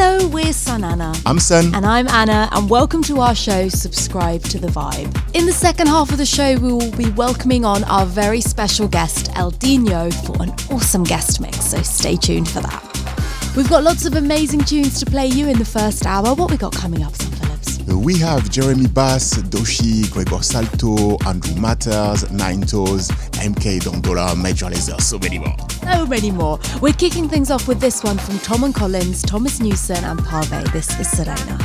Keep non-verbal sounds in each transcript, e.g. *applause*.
Hello, we're SUNANA. I'm Sun. And I'm Anna, and welcome to our show, Subscribe to the Vibe. In the second half of the show, we will be welcoming on our very special guest, Eldeanyo, for an awesome guest mix, so stay tuned for that. We've got lots of amazing tunes to play you in the first hour. What we got coming up? Uh, we have Jeremy Bass, Doshi, Gregor Salto, Andrew Mathers, Nine Toes, MK Dom Dolla, Major Lazer, so many more. So many more. We're kicking things off with this one from Tom and Collins, Thomas Newson, and Pave. This is Serena.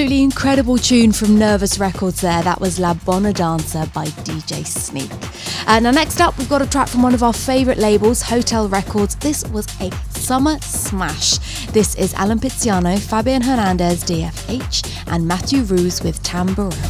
Absolutely incredible tune from Nervous Records there. That was La Bonna Danza by DJ Sneak. Uh, now, next up, we've got a track from one of our favourite labels, Hotel Records. This was a summer smash. This is Allan Piziano, Fabian Hernandez, DFH, and Mathieu Ruz with Tamborero.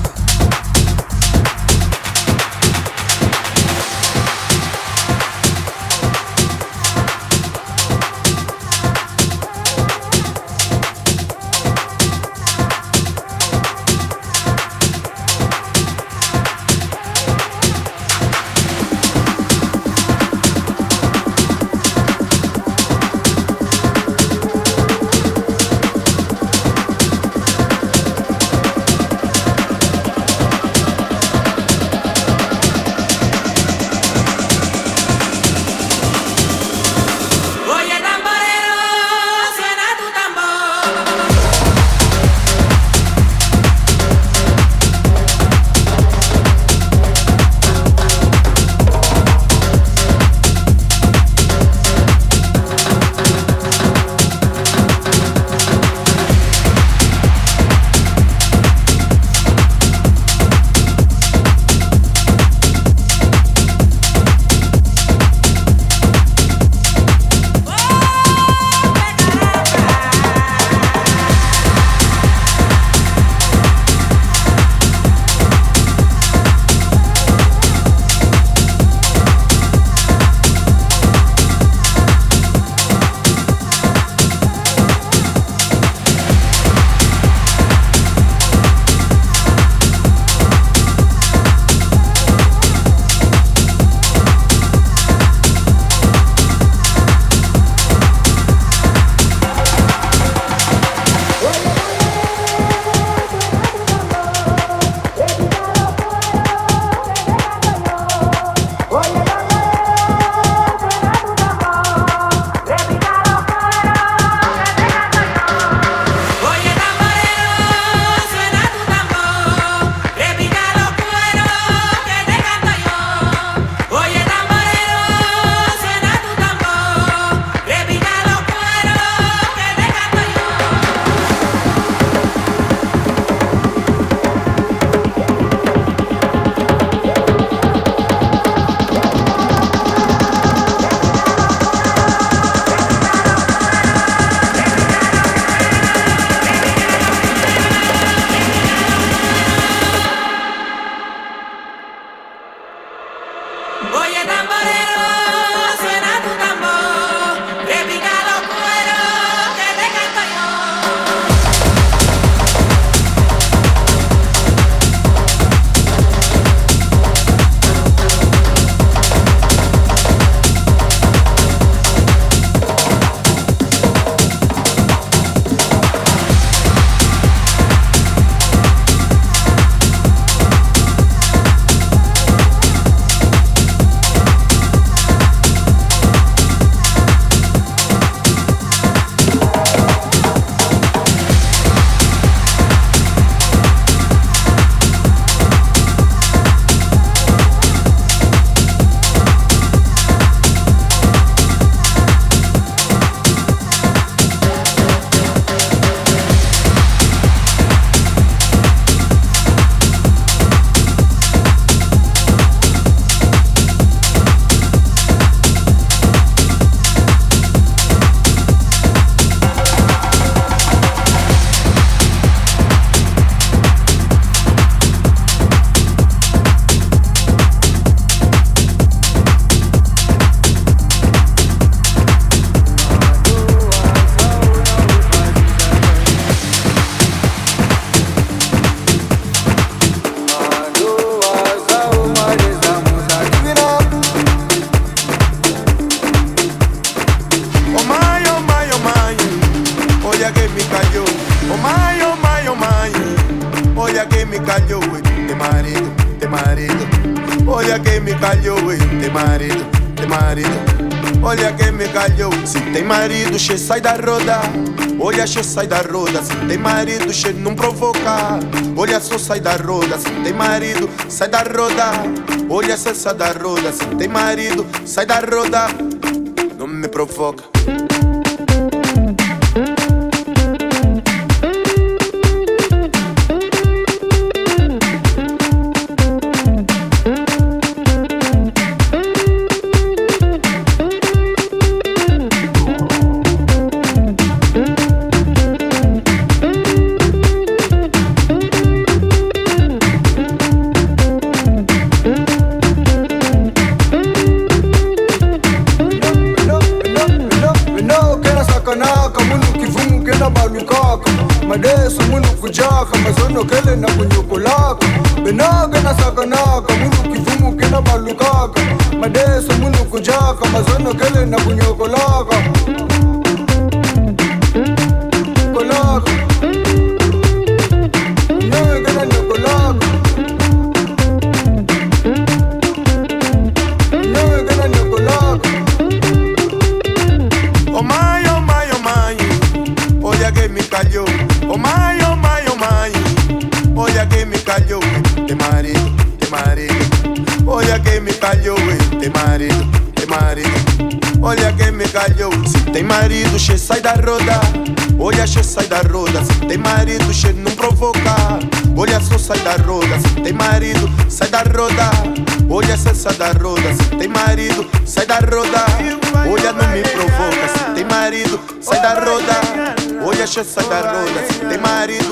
Não provoca. Olha só sai da roda Se tem marido sai da roda. Olha só sai da roda Se tem marido sai da roda. Não me provoca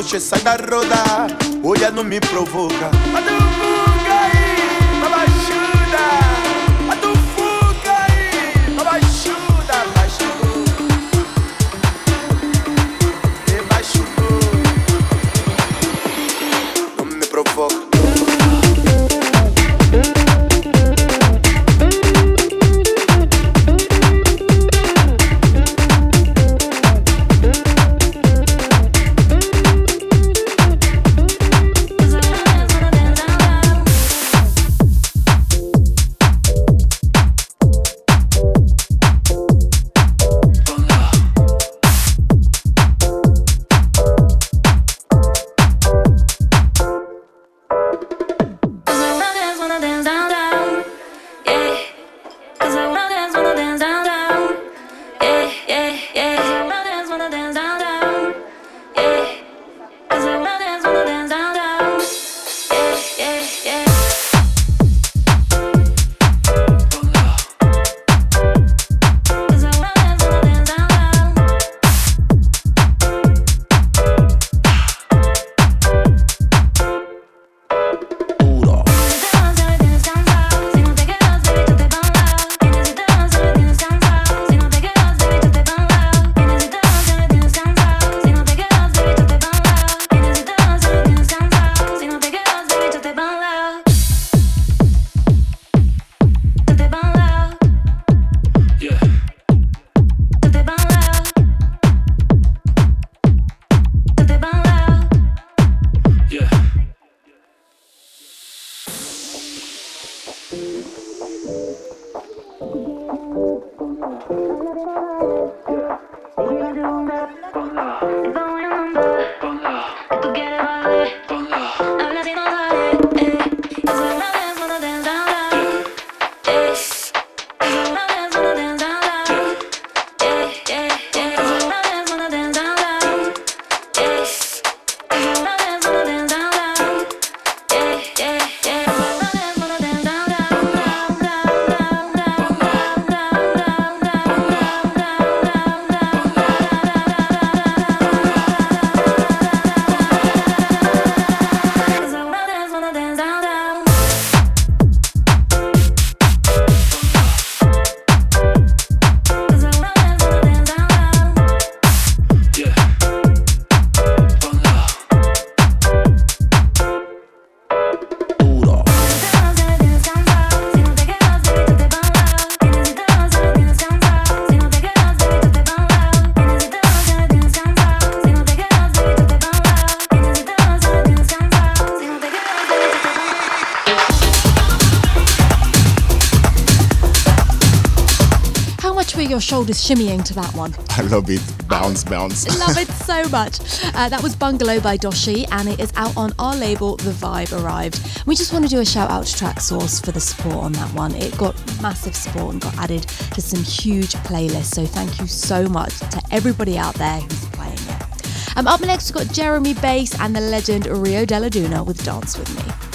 che sai da roda. Olha, não me provoca. Your shoulders shimmying to that one. I love it. Bounce, bounce. *laughs* love it so much. Uh, that was Bungalow by Doshi, and it is out on our label, The Vibe Arrived. We just want to do a shout out to Traxsource for the support on that one. It got massive support and got added to some huge playlists. So thank you so much to everybody out there who's playing it. Um, up next, we've got Jeremy Bass and the legend Rio Dela Duna with Dance With Me.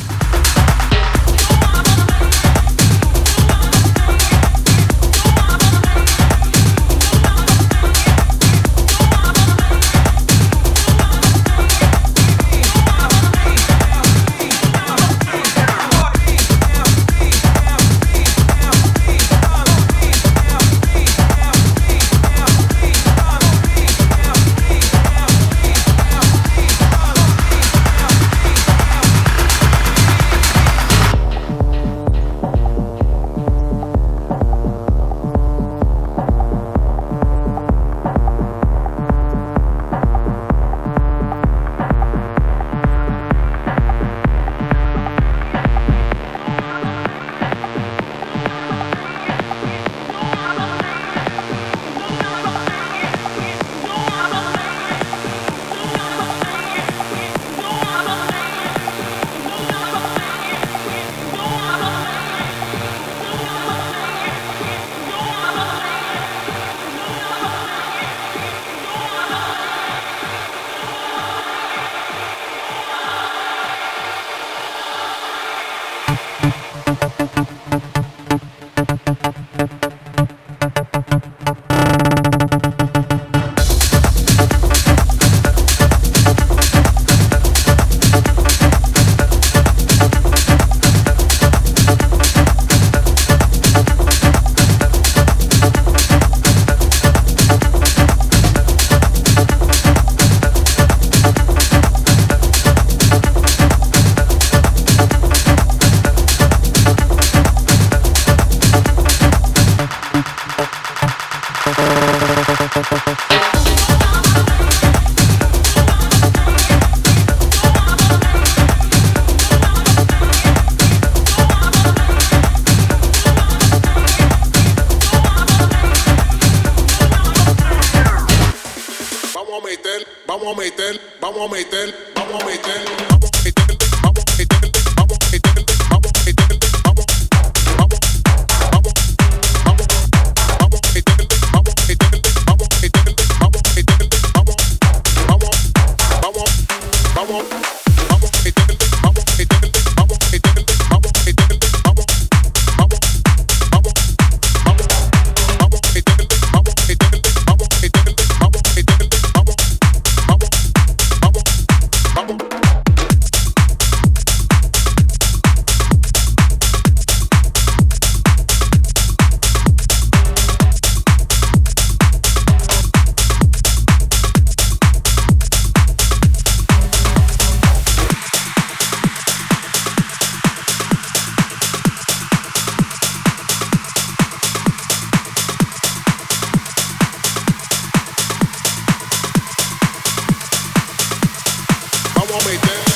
want me dead.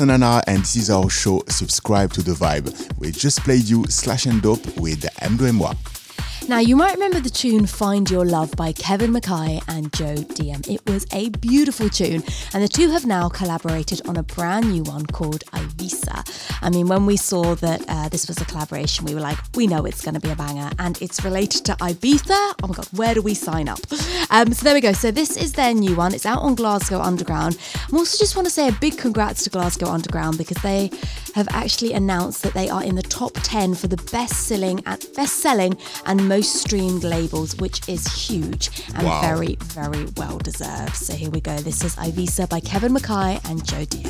And this is our show Subscribe to the Vibe. We just played you Sllash and Doppe with Mwendwa now, you might remember the tune Find Your Love by Kevin McKay and Joe Diem. It was a beautiful tune, and the two have now collaborated on a brand new one called Eivissa. I mean, when we saw that uh, this was a collaboration, we were like, we know it's going to be a banger, and it's related to Ibiza. Oh my god, where do we sign up? Um, so there we go. So this is their new one. It's out on Glasgow Underground. I also just want to say a big congrats to Glasgow Underground because they have actually announced that they are in the top 10 for the best-selling and best-selling and most streamed labels, which is huge and wow. very, very well deserved. So here we go. This is Eivissa by Kevin McKay and Joe Diem.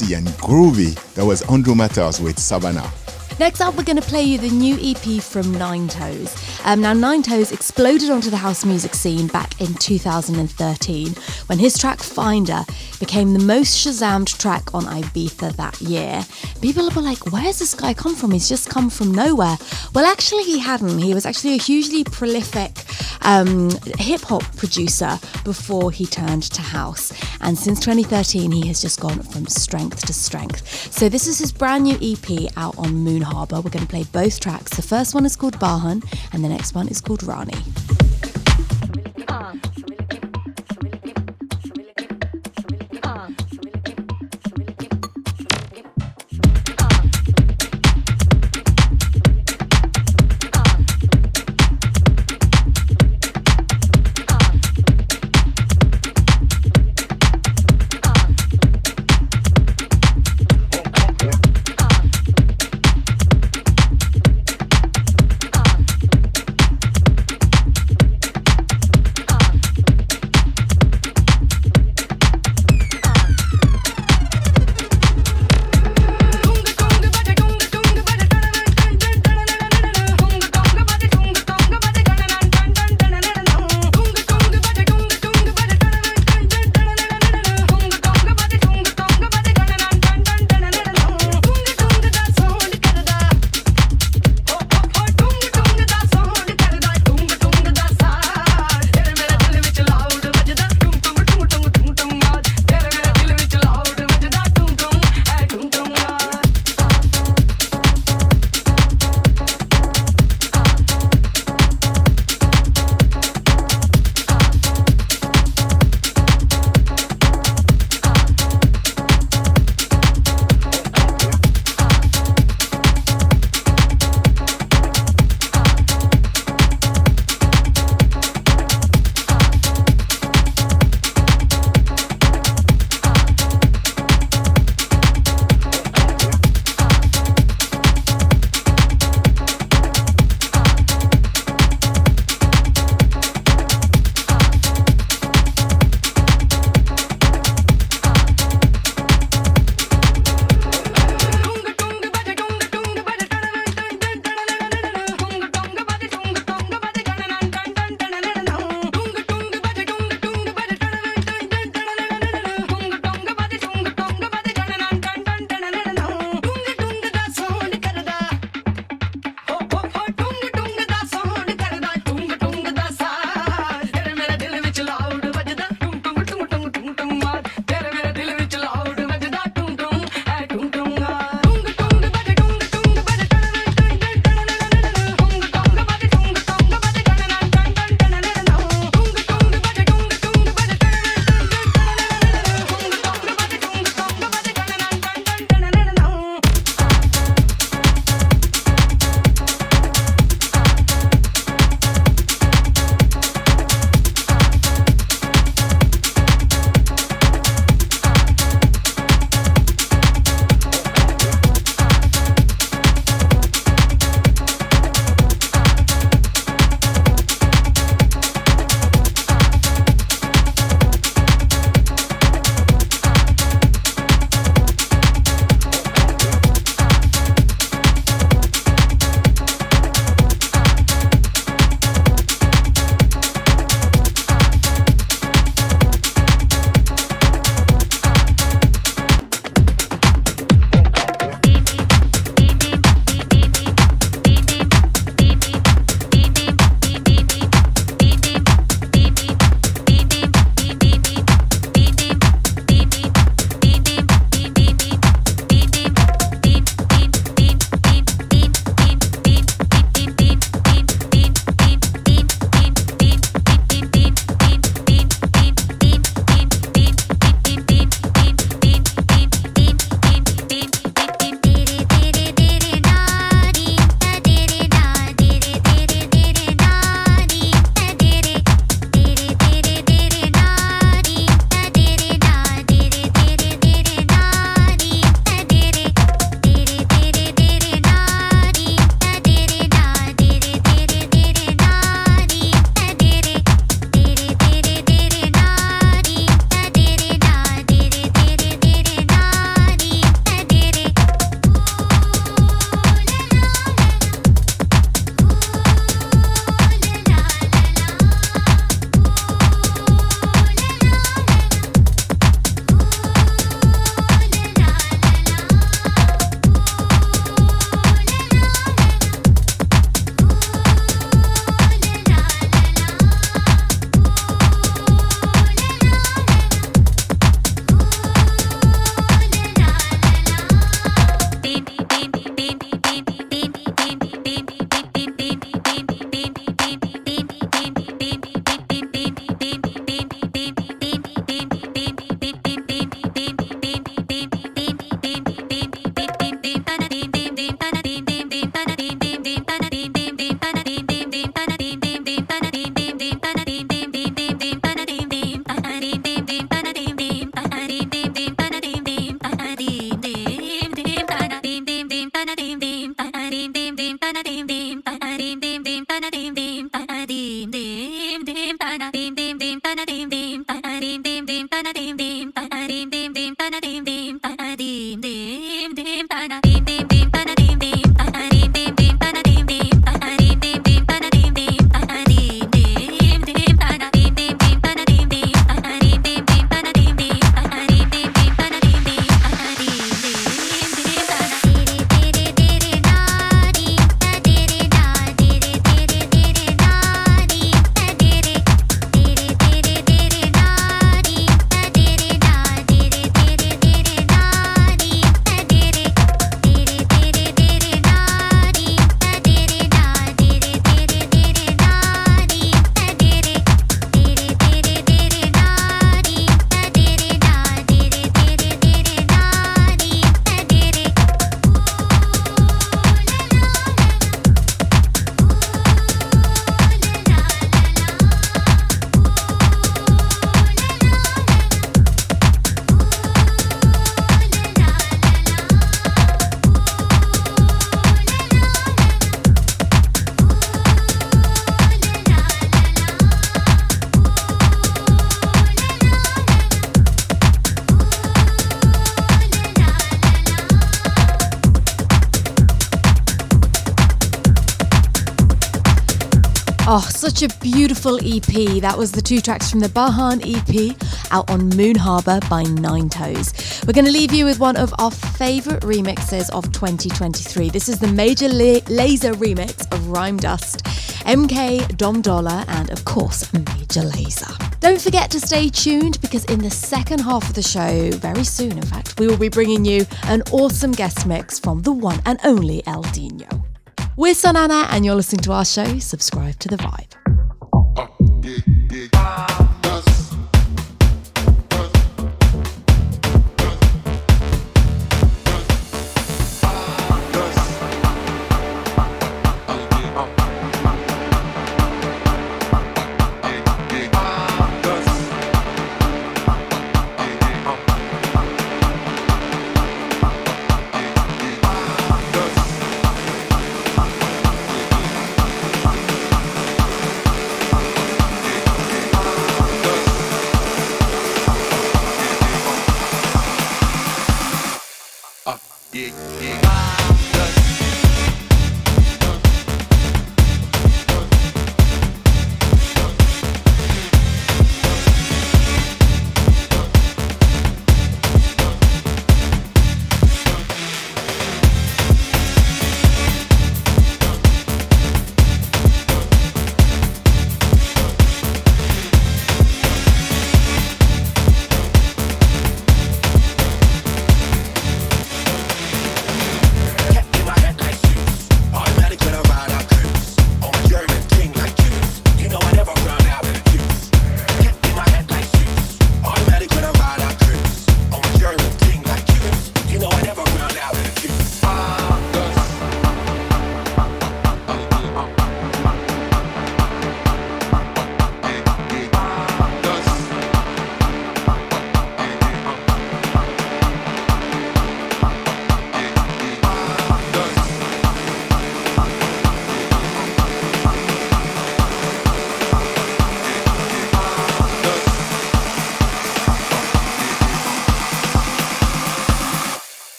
And groovy. That was Andrew Mathers with Sabana. Next up, we're going to play you the new EP from Ninetoes. Um, now, Ninetoes exploded onto the house music scene back in 2013 when his track Finder became the most Shazammed track on Ibiza that year. People were like, where's this guy come from? He's just come from nowhere. Well, actually, he hadn't. He was actually a hugely prolific um, hip hop producer before he turned to house. And since 2013, he has just gone from strength to strength. So, this is his brand new EP out on Moon Harbour. We're going to play both tracks. The first one is called Bahan, and the next one is called Raanee. EP. That was the two tracks from the Bahan EP out on Moon Harbour by Ninetoes. We're going to leave you with one of our favourite remixes of 2023. This is the Major La- Lazer remix of Rhyme Dust, MK, Dom Dolla, and of course, Major Lazer. Don't forget to stay tuned because in the second half of the show, very soon in fact, we will be bringing you an awesome guest mix from the one and only Eldeanyo. We're SUNANA, and you're listening to our show. Subscribe to the vibe.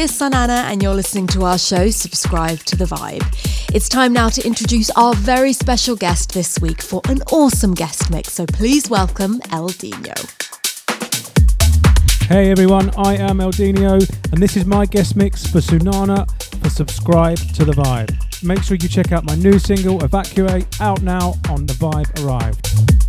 We're SUNANA, and you're listening to our show, Subscribe to the Vibe. It's time now to introduce our very special guest this week for an awesome guest mix. So please welcome Eldeanyo. Hey everyone, I am Eldeanyo, and this is my guest mix for SUNANA for Subscribe to the Vibe. Make sure you check out my new single, Evacuate, out now on The Vibe Arrived.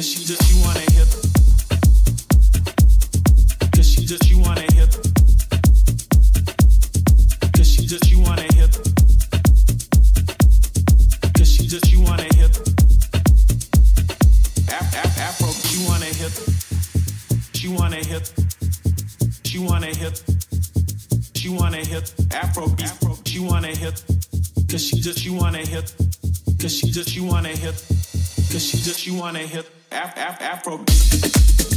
Cause she just, she wanna hip. Cause she just, she wanna hip. She, just she want to hip af, af, afro?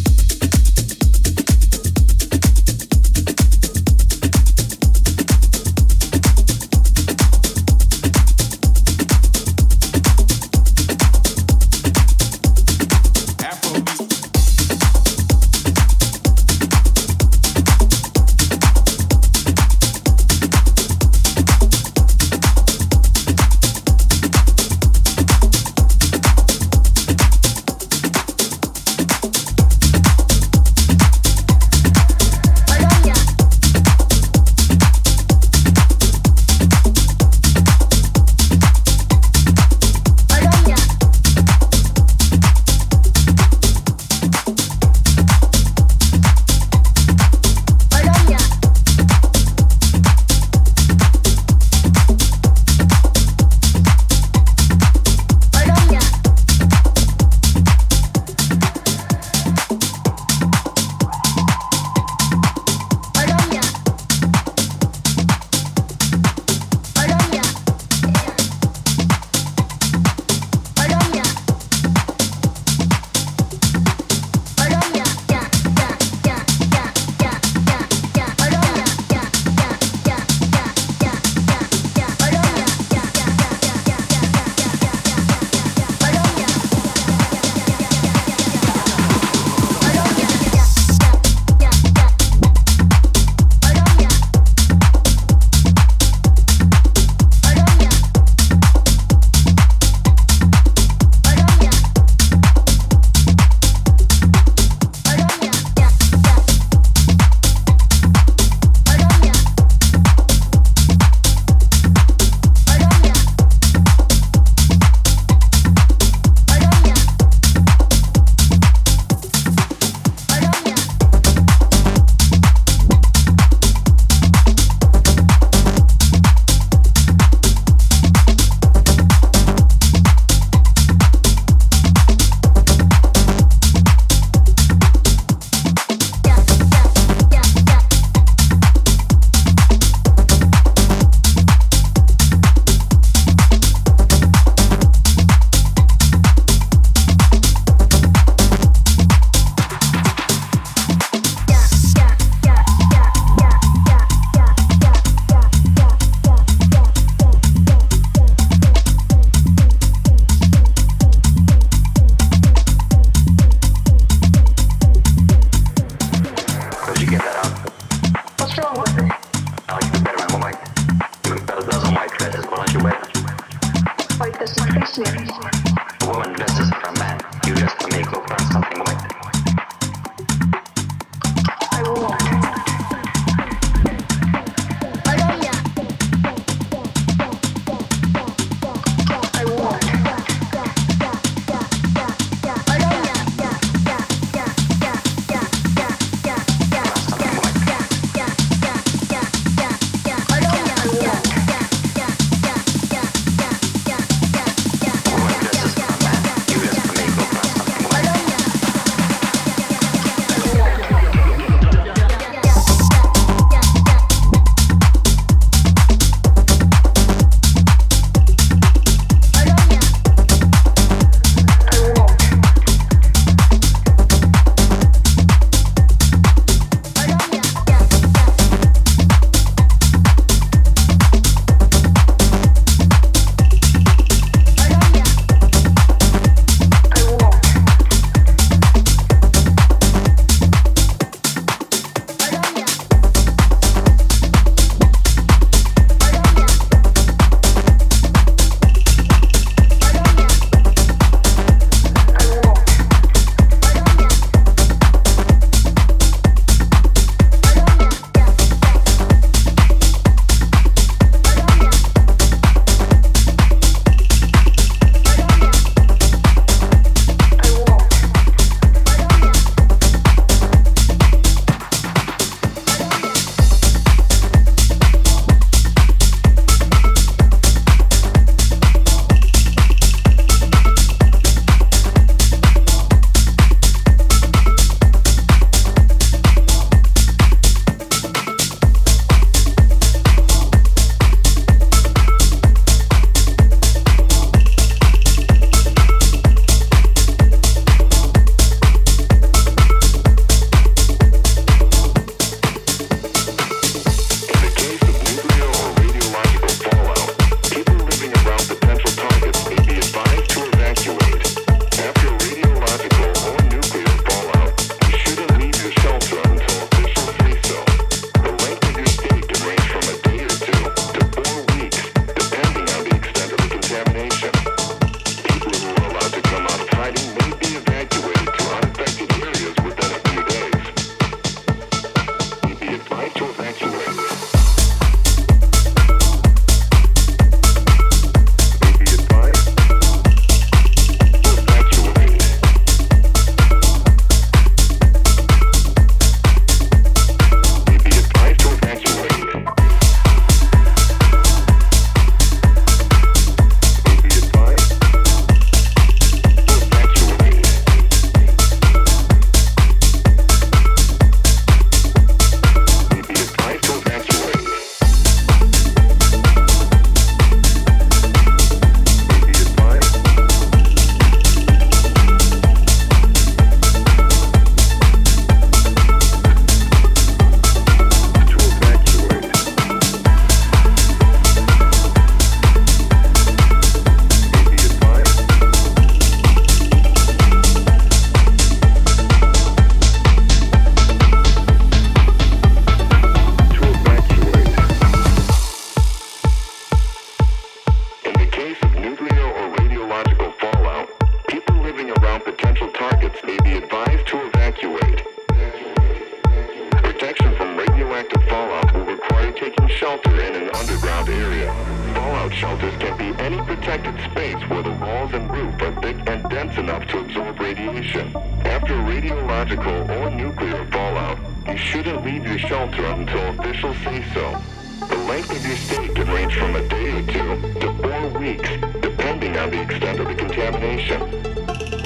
Radiation. After radiological or nuclear fallout, you shouldn't leave your shelter until officials say so. The length of your stay can range from a day or two to four weeks, depending on the extent of the contamination.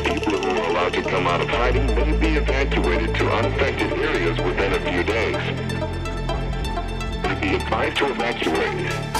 People who are allowed to come out of hiding may be evacuated to unaffected areas within a few days. Be advised to evacuate.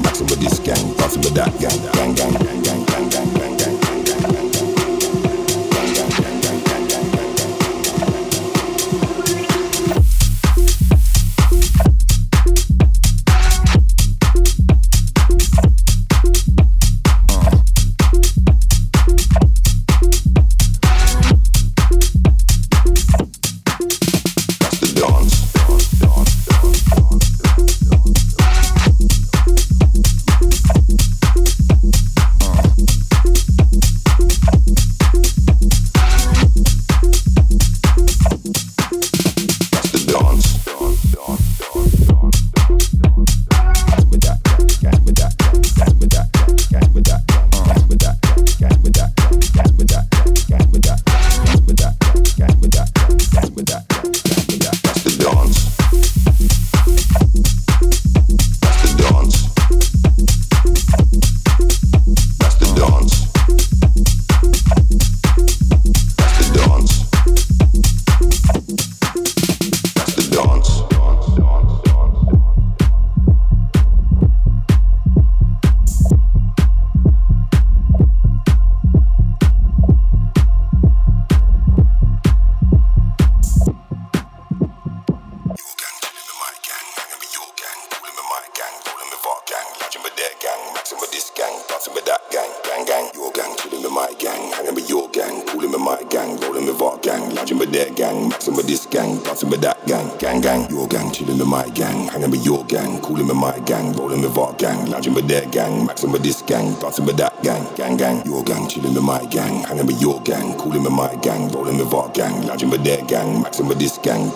maxim, maxim with this gang, possum with that gang, gang, gang, gang, gang, gang, gang. gang.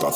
How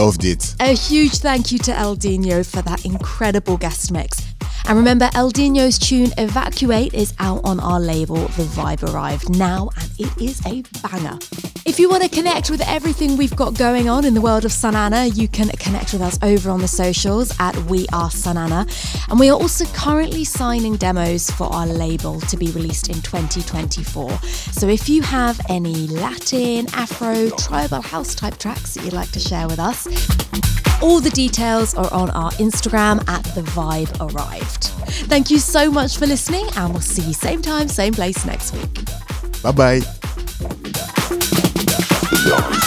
loved it. A huge thank you to Eldeanyo for that incredible guest mix. And remember, Eldeanyo's tune Evacuate is out on our label, The Vibe Arrived, now, and it is a banger. If you want to connect with everything we've got going on in the world of SUNANA, you can connect with us over on the socials at We Are SUNANA. And we are also currently signing demos for our label to be released in 2024. So if you have any Latin, Afro, tribal house type tracks that you'd like to share with us, all the details are on our Instagram at The Vibe Arrived. Thank you so much for listening, and we'll see you same time, same place next week. Bye bye. the